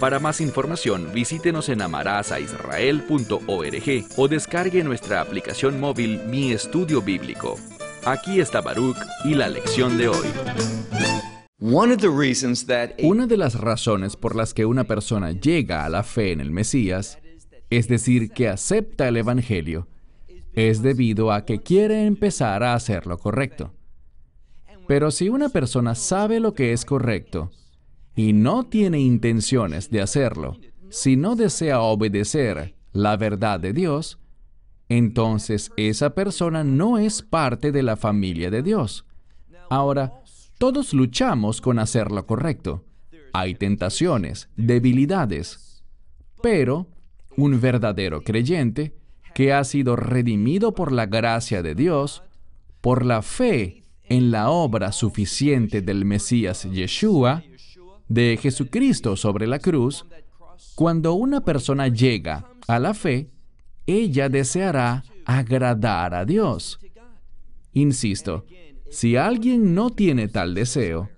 Para más información, visítenos en amarazaisrael.org o descargue nuestra aplicación móvil Mi Estudio Bíblico. Aquí está Baruch y la lección de hoy. Una de las razones por las que una persona llega a la fe en el Mesías, es decir, que acepta el Evangelio, es debido a que quiere empezar a hacer lo correcto. Pero si una persona sabe lo que es correcto y no tiene intenciones de hacerlo, si no desea obedecer la verdad de Dios, entonces esa persona no es parte de la familia de Dios. Ahora, todos luchamos con hacer lo correcto. Hay tentaciones, debilidades, pero un verdadero creyente que ha sido redimido por la gracia de Dios, por la fe en la obra suficiente del Mesías Yeshua, de Jesucristo sobre la cruz, cuando una persona llega a la fe, ella deseará agradar a Dios. Insisto, si alguien no tiene tal deseo,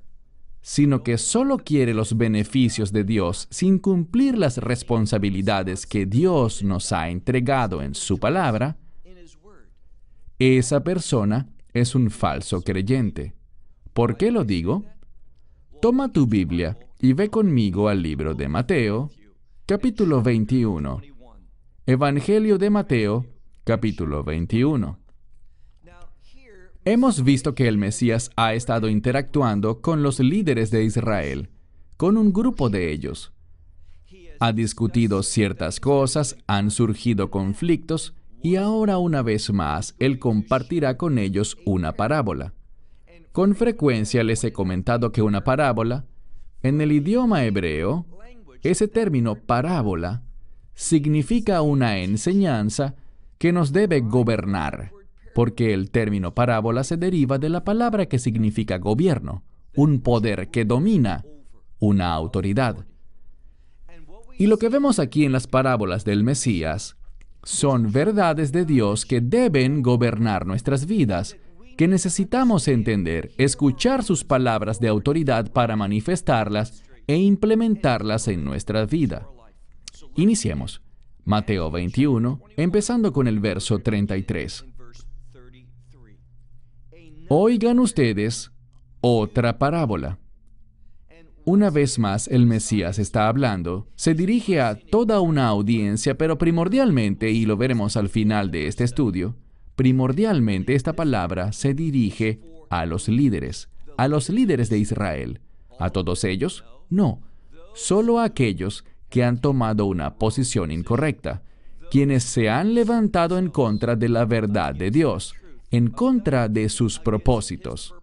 sino que solo quiere los beneficios de Dios sin cumplir las responsabilidades que Dios nos ha entregado en su palabra, esa persona es un falso creyente. ¿Por qué lo digo? Toma tu Biblia y ve conmigo al libro de Mateo, capítulo 21. Evangelio de Mateo, capítulo 21. Hemos visto que el Mesías ha estado interactuando con los líderes de Israel, con un grupo de ellos. Ha discutido ciertas cosas, han surgido conflictos y ahora una vez más Él compartirá con ellos una parábola. Con frecuencia les he comentado que una parábola, en el idioma hebreo, ese término parábola significa una enseñanza que nos debe gobernar porque el término parábola se deriva de la palabra que significa gobierno, un poder que domina, una autoridad. Y lo que vemos aquí en las parábolas del Mesías son verdades de Dios que deben gobernar nuestras vidas, que necesitamos entender, escuchar sus palabras de autoridad para manifestarlas e implementarlas en nuestra vida. Iniciemos. Mateo 21, empezando con el verso 33. Oigan ustedes otra parábola. Una vez más el Mesías está hablando, se dirige a toda una audiencia, pero primordialmente, y lo veremos al final de este estudio, primordialmente esta palabra se dirige a los líderes, a los líderes de Israel. ¿A todos ellos? No, solo a aquellos que han tomado una posición incorrecta, quienes se han levantado en contra de la verdad de Dios en contra de sus propósitos.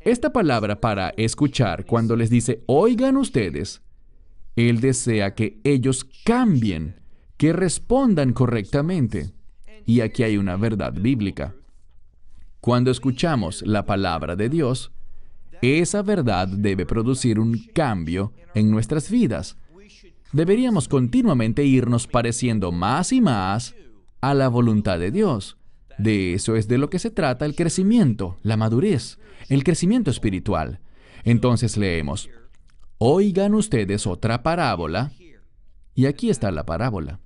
Esta palabra para escuchar, cuando les dice, oigan ustedes, Él desea que ellos cambien, que respondan correctamente. Y aquí hay una verdad bíblica. Cuando escuchamos la palabra de Dios, esa verdad debe producir un cambio en nuestras vidas. Deberíamos continuamente irnos pareciendo más y más a la voluntad de Dios. De eso es de lo que se trata el crecimiento, la madurez, el crecimiento espiritual. Entonces leemos, oigan ustedes otra parábola, y aquí está la parábola.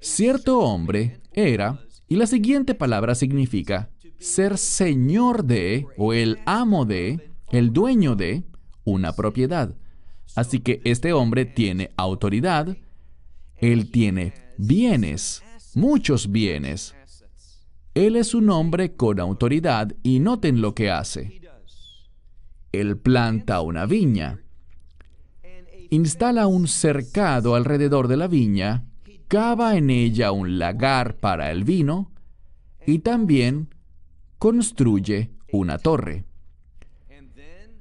Cierto hombre era, y la siguiente palabra significa ser señor de, o el amo de, el dueño de, una propiedad. Así que este hombre tiene autoridad, él tiene bienes, muchos bienes. Él es un hombre con autoridad y noten lo que hace. Él planta una viña, instala un cercado alrededor de la viña, cava en ella un lagar para el vino y también construye una torre.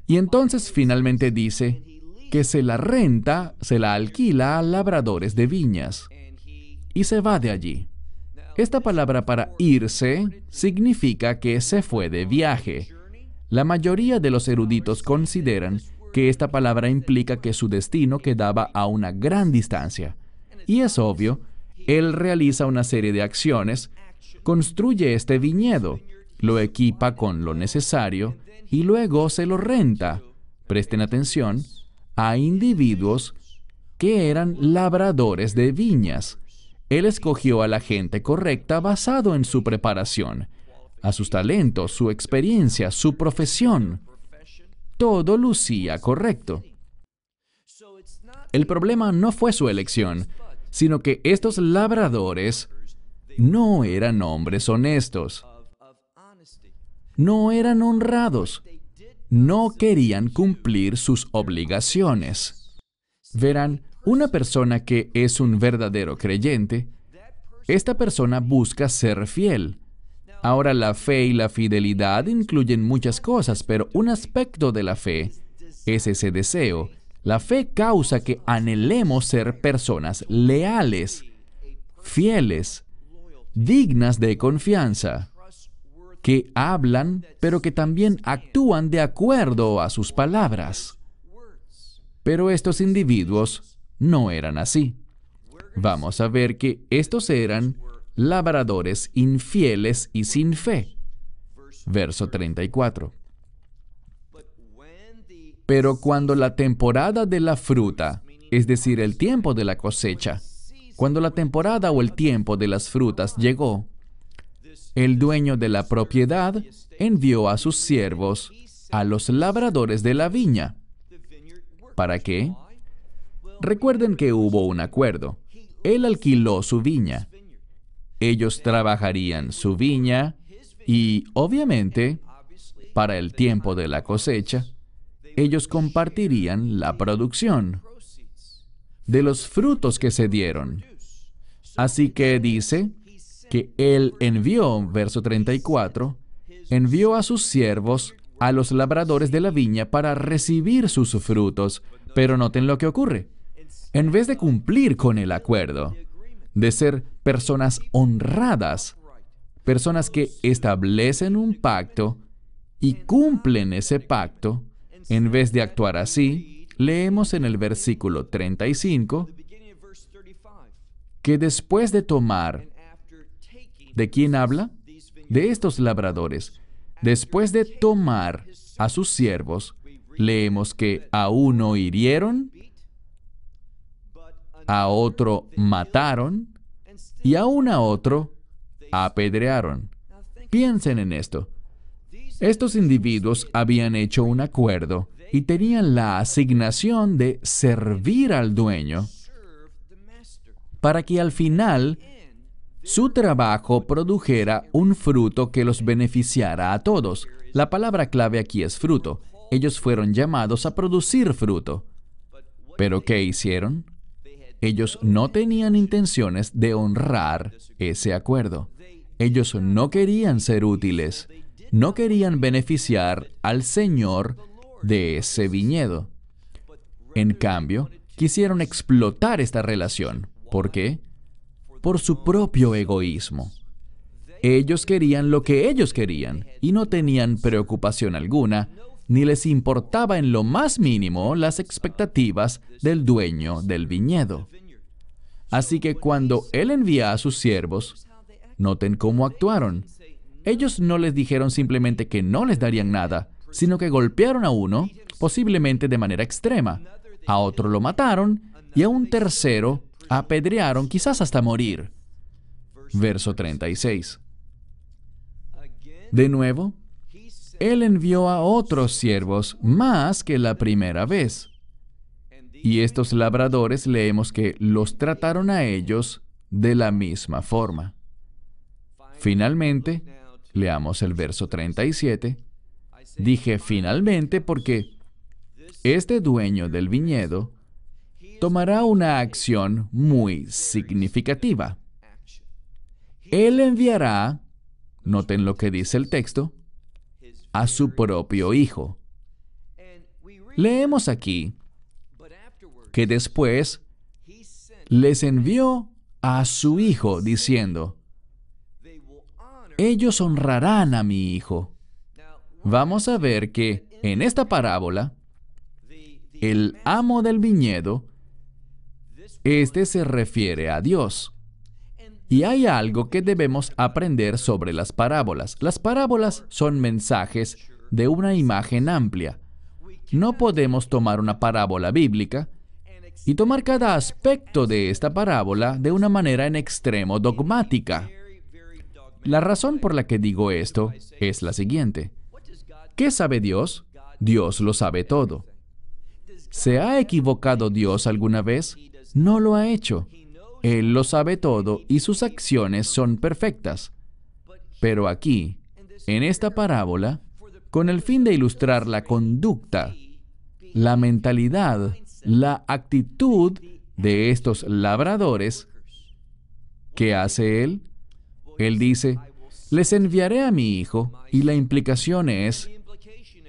Y entonces finalmente dice, que se la renta, se la alquila a labradores de viñas y se va de allí. Esta palabra para irse significa que se fue de viaje. La mayoría de los eruditos consideran que esta palabra implica que su destino quedaba a una gran distancia. Y es obvio, él realiza una serie de acciones, construye este viñedo, lo equipa con lo necesario y luego se lo renta, presten atención, a individuos que eran labradores de viñas. Él escogió a la gente correcta basado en su preparación, a sus talentos, su experiencia, su profesión. Todo lucía correcto. El problema no fue su elección, sino que estos labradores no eran hombres honestos, no eran honrados, no querían cumplir sus obligaciones. Verán, una persona que es un verdadero creyente, esta persona busca ser fiel. Ahora la fe y la fidelidad incluyen muchas cosas, pero un aspecto de la fe es ese deseo. La fe causa que anhelemos ser personas leales, fieles, dignas de confianza que hablan, pero que también actúan de acuerdo a sus palabras. Pero estos individuos no eran así. Vamos a ver que estos eran labradores infieles y sin fe. Verso 34. Pero cuando la temporada de la fruta, es decir, el tiempo de la cosecha, cuando la temporada o el tiempo de las frutas llegó, el dueño de la propiedad envió a sus siervos a los labradores de la viña. ¿Para qué? Recuerden que hubo un acuerdo. Él alquiló su viña. Ellos trabajarían su viña y, obviamente, para el tiempo de la cosecha, ellos compartirían la producción de los frutos que se dieron. Así que dice, que él envió, verso 34, envió a sus siervos a los labradores de la viña para recibir sus frutos. Pero noten lo que ocurre. En vez de cumplir con el acuerdo, de ser personas honradas, personas que establecen un pacto y cumplen ese pacto, en vez de actuar así, leemos en el versículo 35 que después de tomar ¿De quién habla? De estos labradores. Después de tomar a sus siervos, leemos que a uno hirieron, a otro mataron y aún a otro apedrearon. Piensen en esto. Estos individuos habían hecho un acuerdo y tenían la asignación de servir al dueño para que al final su trabajo produjera un fruto que los beneficiara a todos. La palabra clave aquí es fruto. Ellos fueron llamados a producir fruto. ¿Pero qué hicieron? Ellos no tenían intenciones de honrar ese acuerdo. Ellos no querían ser útiles, no querían beneficiar al Señor de ese viñedo. En cambio, quisieron explotar esta relación. ¿Por qué? por su propio egoísmo. Ellos querían lo que ellos querían y no tenían preocupación alguna, ni les importaba en lo más mínimo las expectativas del dueño del viñedo. Así que cuando él envía a sus siervos, noten cómo actuaron. Ellos no les dijeron simplemente que no les darían nada, sino que golpearon a uno, posiblemente de manera extrema, a otro lo mataron y a un tercero apedrearon quizás hasta morir. Verso 36. De nuevo, él envió a otros siervos más que la primera vez. Y estos labradores leemos que los trataron a ellos de la misma forma. Finalmente, leamos el verso 37. Dije finalmente porque este dueño del viñedo tomará una acción muy significativa. Él enviará, noten lo que dice el texto, a su propio hijo. Leemos aquí, que después les envió a su hijo diciendo, ellos honrarán a mi hijo. Vamos a ver que en esta parábola, el amo del viñedo, este se refiere a Dios. Y hay algo que debemos aprender sobre las parábolas. Las parábolas son mensajes de una imagen amplia. No podemos tomar una parábola bíblica y tomar cada aspecto de esta parábola de una manera en extremo dogmática. La razón por la que digo esto es la siguiente. ¿Qué sabe Dios? Dios lo sabe todo. ¿Se ha equivocado Dios alguna vez? No lo ha hecho. Él lo sabe todo y sus acciones son perfectas. Pero aquí, en esta parábola, con el fin de ilustrar la conducta, la mentalidad, la actitud de estos labradores, ¿qué hace Él? Él dice, les enviaré a mi hijo y la implicación es,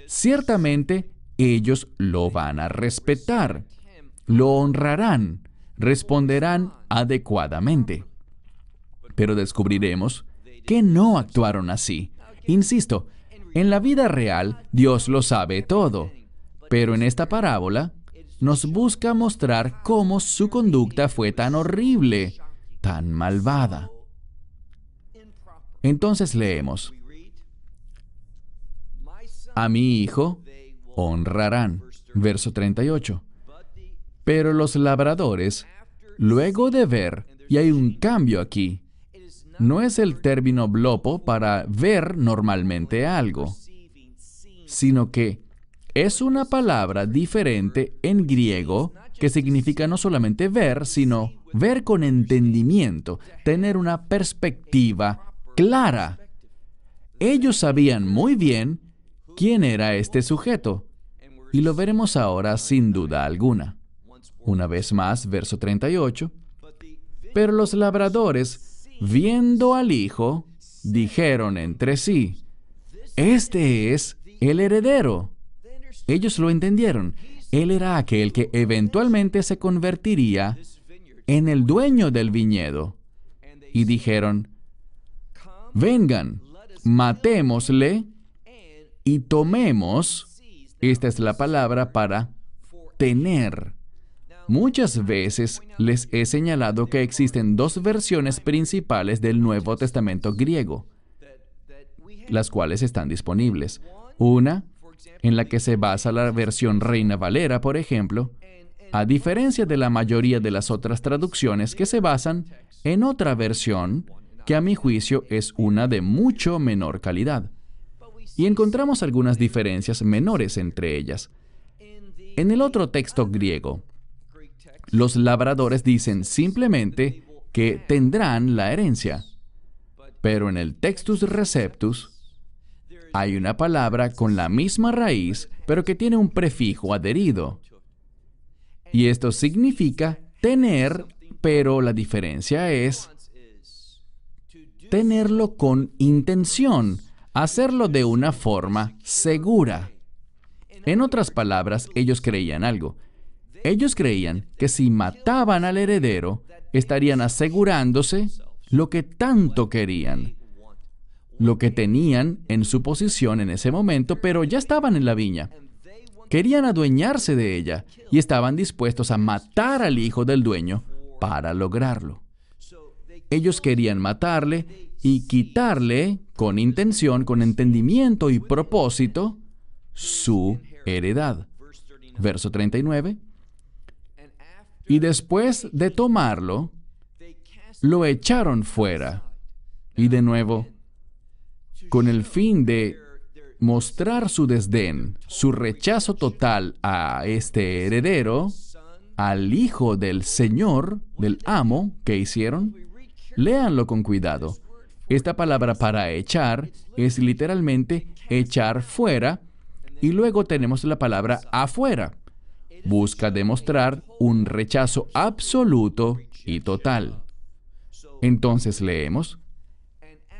ciertamente ellos lo van a respetar, lo honrarán, responderán adecuadamente. Pero descubriremos que no actuaron así. Insisto, en la vida real Dios lo sabe todo, pero en esta parábola nos busca mostrar cómo su conducta fue tan horrible, tan malvada. Entonces leemos, a mi hijo honrarán, verso 38. Pero los labradores, luego de ver, y hay un cambio aquí, no es el término blopo para ver normalmente algo, sino que es una palabra diferente en griego que significa no solamente ver, sino ver con entendimiento, tener una perspectiva clara. Ellos sabían muy bien quién era este sujeto, y lo veremos ahora sin duda alguna. Una vez más, verso 38. Pero los labradores, viendo al hijo, dijeron entre sí, Este es el heredero. Ellos lo entendieron. Él era aquel que eventualmente se convertiría en el dueño del viñedo. Y dijeron, vengan, matémosle y tomemos, esta es la palabra para tener. Muchas veces les he señalado que existen dos versiones principales del Nuevo Testamento griego, las cuales están disponibles. Una, en la que se basa la versión Reina Valera, por ejemplo, a diferencia de la mayoría de las otras traducciones que se basan en otra versión que a mi juicio es una de mucho menor calidad. Y encontramos algunas diferencias menores entre ellas. En el otro texto griego, los labradores dicen simplemente que tendrán la herencia. Pero en el Textus Receptus hay una palabra con la misma raíz, pero que tiene un prefijo adherido. Y esto significa tener, pero la diferencia es tenerlo con intención, hacerlo de una forma segura. En otras palabras, ellos creían algo. Ellos creían que si mataban al heredero, estarían asegurándose lo que tanto querían, lo que tenían en su posición en ese momento, pero ya estaban en la viña. Querían adueñarse de ella y estaban dispuestos a matar al hijo del dueño para lograrlo. Ellos querían matarle y quitarle, con intención, con entendimiento y propósito, su heredad. Verso 39. Y después de tomarlo, lo echaron fuera. Y de nuevo, con el fin de mostrar su desdén, su rechazo total a este heredero, al hijo del Señor, del amo, que hicieron? Léanlo con cuidado. Esta palabra para echar es literalmente echar fuera y luego tenemos la palabra afuera. Busca demostrar un rechazo absoluto y total. Entonces leemos,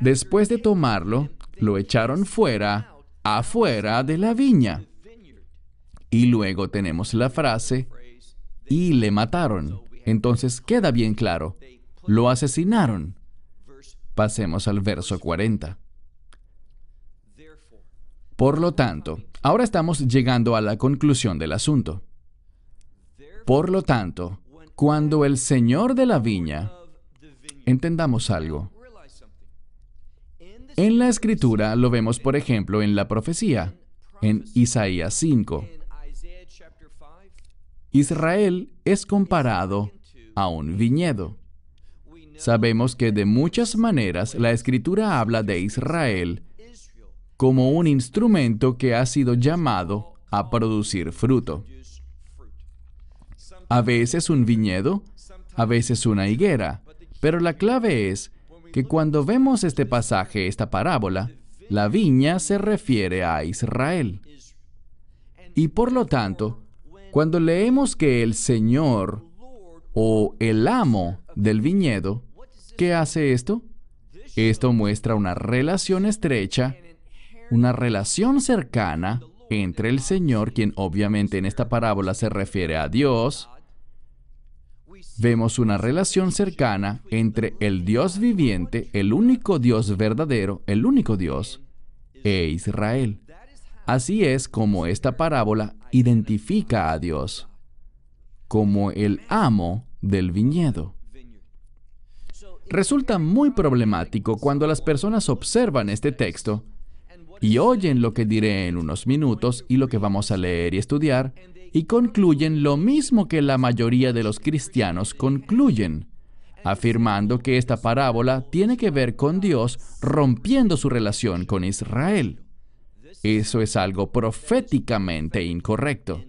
después de tomarlo, lo echaron fuera, afuera de la viña. Y luego tenemos la frase, y le mataron. Entonces queda bien claro, lo asesinaron. Pasemos al verso 40. Por lo tanto, ahora estamos llegando a la conclusión del asunto. Por lo tanto, cuando el Señor de la viña, entendamos algo. En la escritura lo vemos, por ejemplo, en la profecía, en Isaías 5. Israel es comparado a un viñedo. Sabemos que de muchas maneras la escritura habla de Israel como un instrumento que ha sido llamado a producir fruto. A veces un viñedo, a veces una higuera, pero la clave es que cuando vemos este pasaje, esta parábola, la viña se refiere a Israel. Y por lo tanto, cuando leemos que el Señor o el amo del viñedo, ¿qué hace esto? Esto muestra una relación estrecha, una relación cercana entre el Señor, quien obviamente en esta parábola se refiere a Dios, vemos una relación cercana entre el Dios viviente, el único Dios verdadero, el único Dios, e Israel. Así es como esta parábola identifica a Dios como el amo del viñedo. Resulta muy problemático cuando las personas observan este texto y oyen lo que diré en unos minutos y lo que vamos a leer y estudiar, y concluyen lo mismo que la mayoría de los cristianos concluyen, afirmando que esta parábola tiene que ver con Dios rompiendo su relación con Israel. Eso es algo proféticamente incorrecto.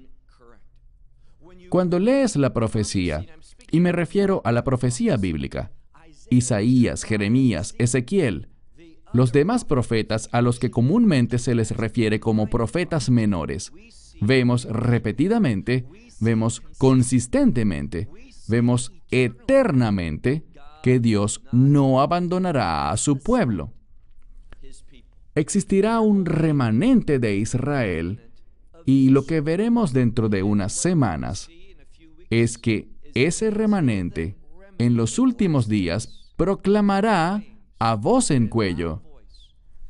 Cuando lees la profecía, y me refiero a la profecía bíblica, Isaías, Jeremías, Ezequiel, los demás profetas a los que comúnmente se les refiere como profetas menores, vemos repetidamente, vemos consistentemente, vemos eternamente que Dios no abandonará a su pueblo. Existirá un remanente de Israel y lo que veremos dentro de unas semanas es que ese remanente en los últimos días proclamará a voz en cuello,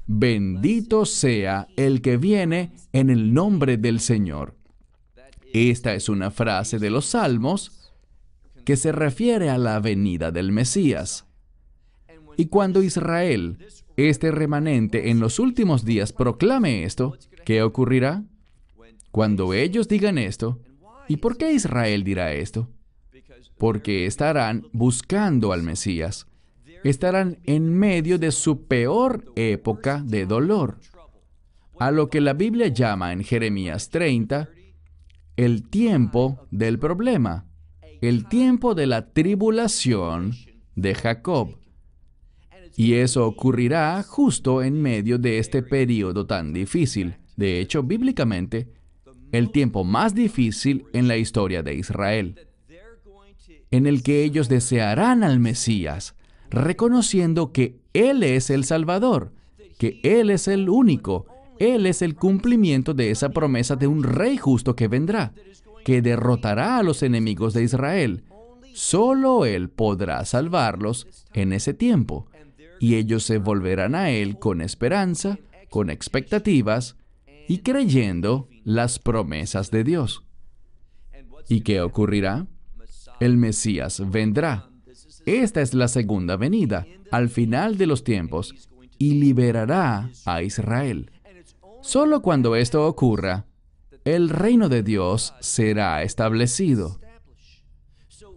Bendito sea el que viene en el nombre del Señor. Esta es una frase de los Salmos que se refiere a la venida del Mesías. Y cuando Israel, este remanente en los últimos días, proclame esto, ¿qué ocurrirá? Cuando ellos digan esto, ¿y por qué Israel dirá esto? Porque estarán buscando al Mesías estarán en medio de su peor época de dolor, a lo que la Biblia llama en Jeremías 30 el tiempo del problema, el tiempo de la tribulación de Jacob. Y eso ocurrirá justo en medio de este periodo tan difícil. De hecho, bíblicamente, el tiempo más difícil en la historia de Israel, en el que ellos desearán al Mesías, reconociendo que Él es el Salvador, que Él es el único, Él es el cumplimiento de esa promesa de un rey justo que vendrá, que derrotará a los enemigos de Israel. Solo Él podrá salvarlos en ese tiempo, y ellos se volverán a Él con esperanza, con expectativas y creyendo las promesas de Dios. ¿Y qué ocurrirá? El Mesías vendrá esta es la segunda venida, al final de los tiempos, y liberará a Israel. Solo cuando esto ocurra, el reino de Dios será establecido.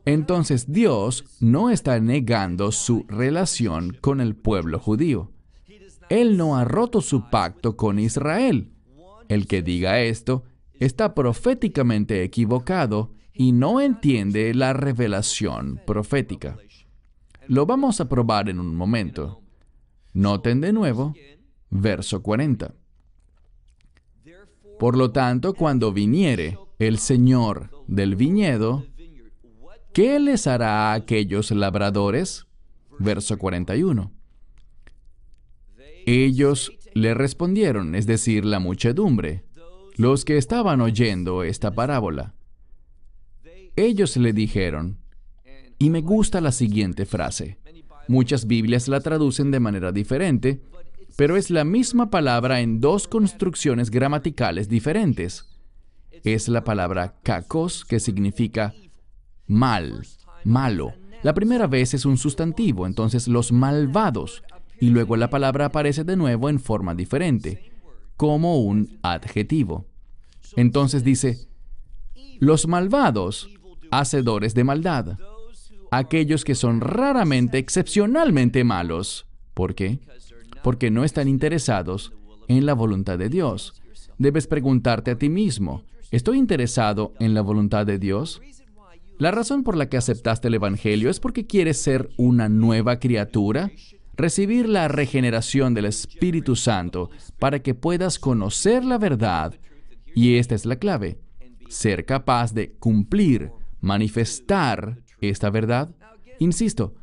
Entonces Dios no está negando su relación con el pueblo judío. Él no ha roto su pacto con Israel. El que diga esto está proféticamente equivocado y no entiende la revelación profética. Lo vamos a probar en un momento. Noten de nuevo, verso 40. Por lo tanto, cuando viniere el Señor del viñedo, ¿qué les hará a aquellos labradores? Verso 41. Ellos le respondieron, es decir, la muchedumbre, los que estaban oyendo esta parábola. Ellos le dijeron, y me gusta la siguiente frase. Muchas Biblias la traducen de manera diferente, pero es la misma palabra en dos construcciones gramaticales diferentes. Es la palabra kakos, que significa mal, malo. La primera vez es un sustantivo, entonces los malvados, y luego la palabra aparece de nuevo en forma diferente, como un adjetivo. Entonces dice, los malvados, hacedores de maldad, aquellos que son raramente, excepcionalmente malos. ¿Por qué? Porque no están interesados en la voluntad de Dios. Debes preguntarte a ti mismo, ¿estoy interesado en la voluntad de Dios? La razón por la que aceptaste el Evangelio es porque quieres ser una nueva criatura, recibir la regeneración del Espíritu Santo para que puedas conocer la verdad. Y esta es la clave, ser capaz de cumplir, manifestar esta verdad. Insisto,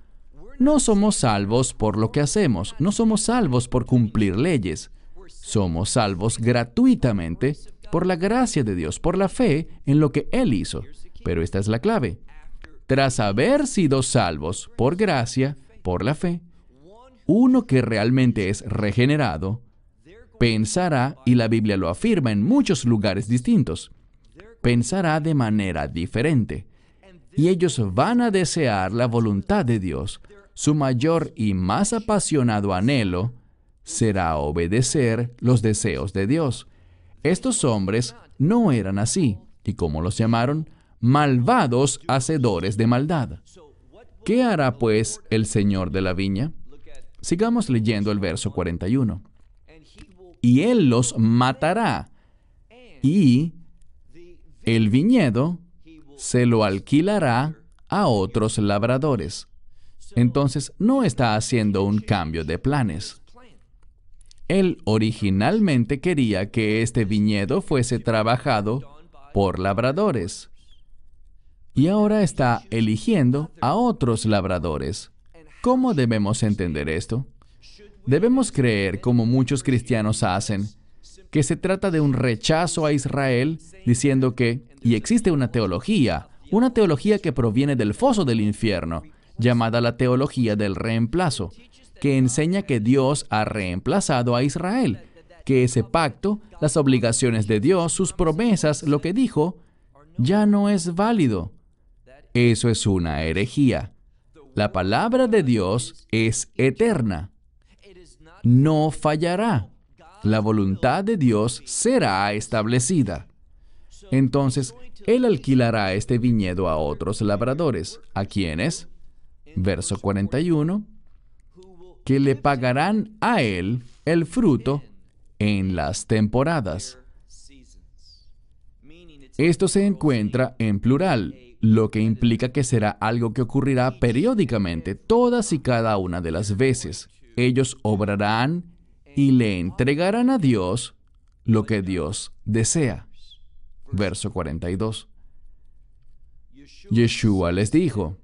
no somos salvos por lo que hacemos, no somos salvos por cumplir leyes. Somos salvos gratuitamente por la gracia de Dios, por la fe en lo que Él hizo. Pero esta es la clave. Tras haber sido salvos por gracia, por la fe, uno que realmente es regenerado, pensará, y la Biblia lo afirma en muchos lugares distintos, pensará de manera diferente. Y ellos van a desear la voluntad de Dios. Su mayor y más apasionado anhelo será obedecer los deseos de Dios. Estos hombres no eran así. ¿Y cómo los llamaron? Malvados hacedores de maldad. ¿Qué hará pues el Señor de la viña? Sigamos leyendo el verso 41. Y Él los matará, y el viñedo se lo alquilará a otros labradores. Entonces no está haciendo un cambio de planes. Él originalmente quería que este viñedo fuese trabajado por labradores. Y ahora está eligiendo a otros labradores. ¿Cómo debemos entender esto? Debemos creer, como muchos cristianos hacen, que se trata de un rechazo a Israel, diciendo que, y existe una teología, una teología que proviene del foso del infierno, llamada la teología del reemplazo, que enseña que Dios ha reemplazado a Israel, que ese pacto, las obligaciones de Dios, sus promesas, lo que dijo, ya no es válido. Eso es una herejía. La palabra de Dios es eterna. No fallará. La voluntad de Dios será establecida. Entonces, Él alquilará este viñedo a otros labradores. ¿A quiénes? Verso 41. Que le pagarán a Él el fruto en las temporadas. Esto se encuentra en plural, lo que implica que será algo que ocurrirá periódicamente, todas y cada una de las veces. Ellos obrarán y le entregarán a Dios lo que Dios desea. Verso 42. Yeshua les dijo,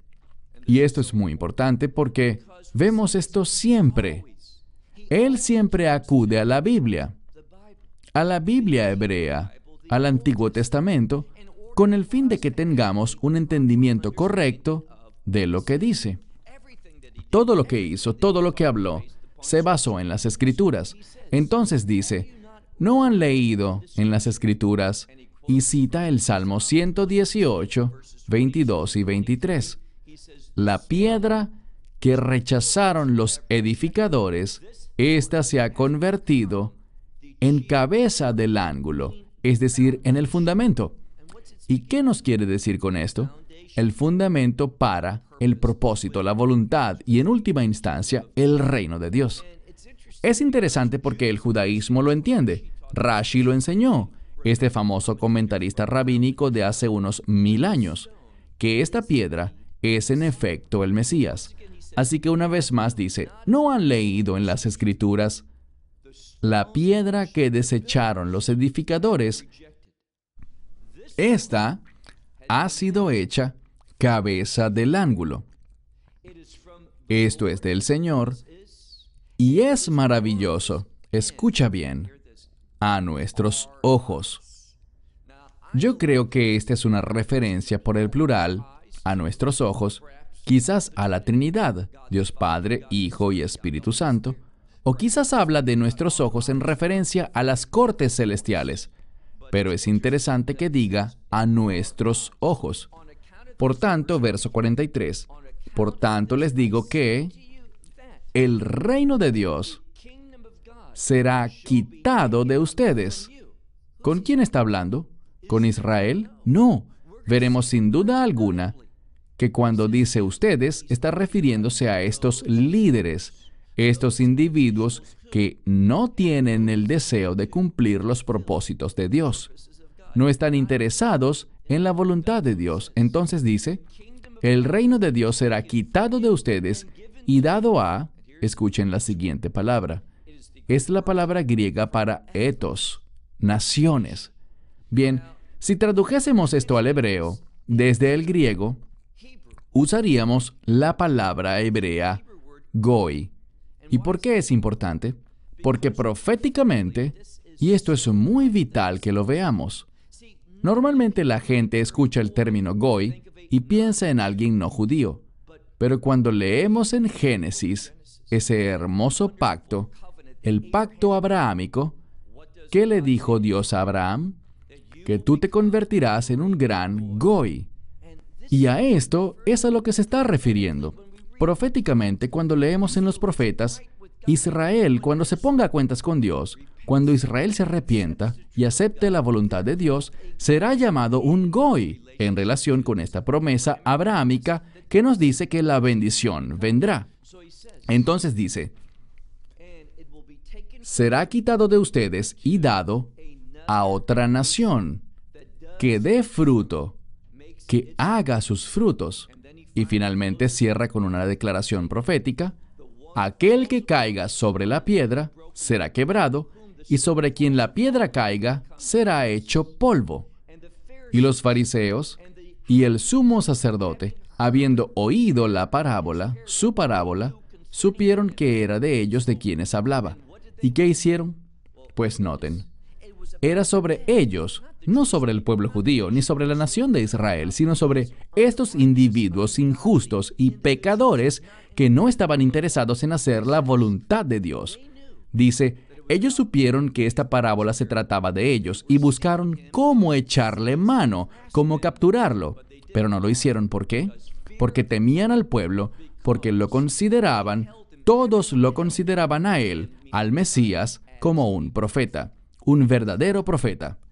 y esto es muy importante porque vemos esto siempre. Él siempre acude a la Biblia, a la Biblia hebrea, al Antiguo Testamento, con el fin de que tengamos un entendimiento correcto de lo que dice. Todo lo que hizo, todo lo que habló, se basó en las escrituras. Entonces dice, ¿no han leído en las escrituras? Y cita el Salmo 118, 22 y 23. La piedra que rechazaron los edificadores, ésta se ha convertido en cabeza del ángulo, es decir, en el fundamento. ¿Y qué nos quiere decir con esto? El fundamento para el propósito, la voluntad y en última instancia el reino de Dios. Es interesante porque el judaísmo lo entiende. Rashi lo enseñó, este famoso comentarista rabínico de hace unos mil años, que esta piedra es en efecto el Mesías. Así que una vez más dice, ¿no han leído en las escrituras la piedra que desecharon los edificadores esta ha sido hecha cabeza del ángulo. Esto es del Señor y es maravilloso, escucha bien, a nuestros ojos. Yo creo que esta es una referencia por el plural, a nuestros ojos, quizás a la Trinidad, Dios Padre, Hijo y Espíritu Santo, o quizás habla de nuestros ojos en referencia a las cortes celestiales, pero es interesante que diga a nuestros ojos. Por tanto, verso 43, por tanto les digo que el reino de Dios será quitado de ustedes. ¿Con quién está hablando? ¿Con Israel? No. Veremos sin duda alguna que cuando dice ustedes está refiriéndose a estos líderes, estos individuos que no tienen el deseo de cumplir los propósitos de Dios. No están interesados en la voluntad de Dios. Entonces dice, el reino de Dios será quitado de ustedes y dado a, escuchen la siguiente palabra, es la palabra griega para etos, naciones. Bien, si tradujésemos esto al hebreo, desde el griego, usaríamos la palabra hebrea goy. ¿Y por qué es importante? Porque proféticamente, y esto es muy vital que lo veamos, normalmente la gente escucha el término goy y piensa en alguien no judío, pero cuando leemos en Génesis ese hermoso pacto, el pacto abrahámico, ¿qué le dijo Dios a Abraham? Que tú te convertirás en un gran Goy. Y a esto es a lo que se está refiriendo. Proféticamente, cuando leemos en los profetas, Israel, cuando se ponga a cuentas con Dios, cuando Israel se arrepienta y acepte la voluntad de Dios, será llamado un Goy en relación con esta promesa abrahámica que nos dice que la bendición vendrá. Entonces dice, será quitado de ustedes y dado a otra nación, que dé fruto, que haga sus frutos. Y finalmente cierra con una declaración profética, aquel que caiga sobre la piedra será quebrado, y sobre quien la piedra caiga será hecho polvo. Y los fariseos y el sumo sacerdote, habiendo oído la parábola, su parábola, supieron que era de ellos de quienes hablaba. ¿Y qué hicieron? Pues noten, era sobre ellos, no sobre el pueblo judío, ni sobre la nación de Israel, sino sobre estos individuos injustos y pecadores que no estaban interesados en hacer la voluntad de Dios. Dice, ellos supieron que esta parábola se trataba de ellos y buscaron cómo echarle mano, cómo capturarlo, pero no lo hicieron. ¿Por qué? Porque temían al pueblo, porque lo consideraban, todos lo consideraban a él al Mesías como un profeta, un verdadero profeta.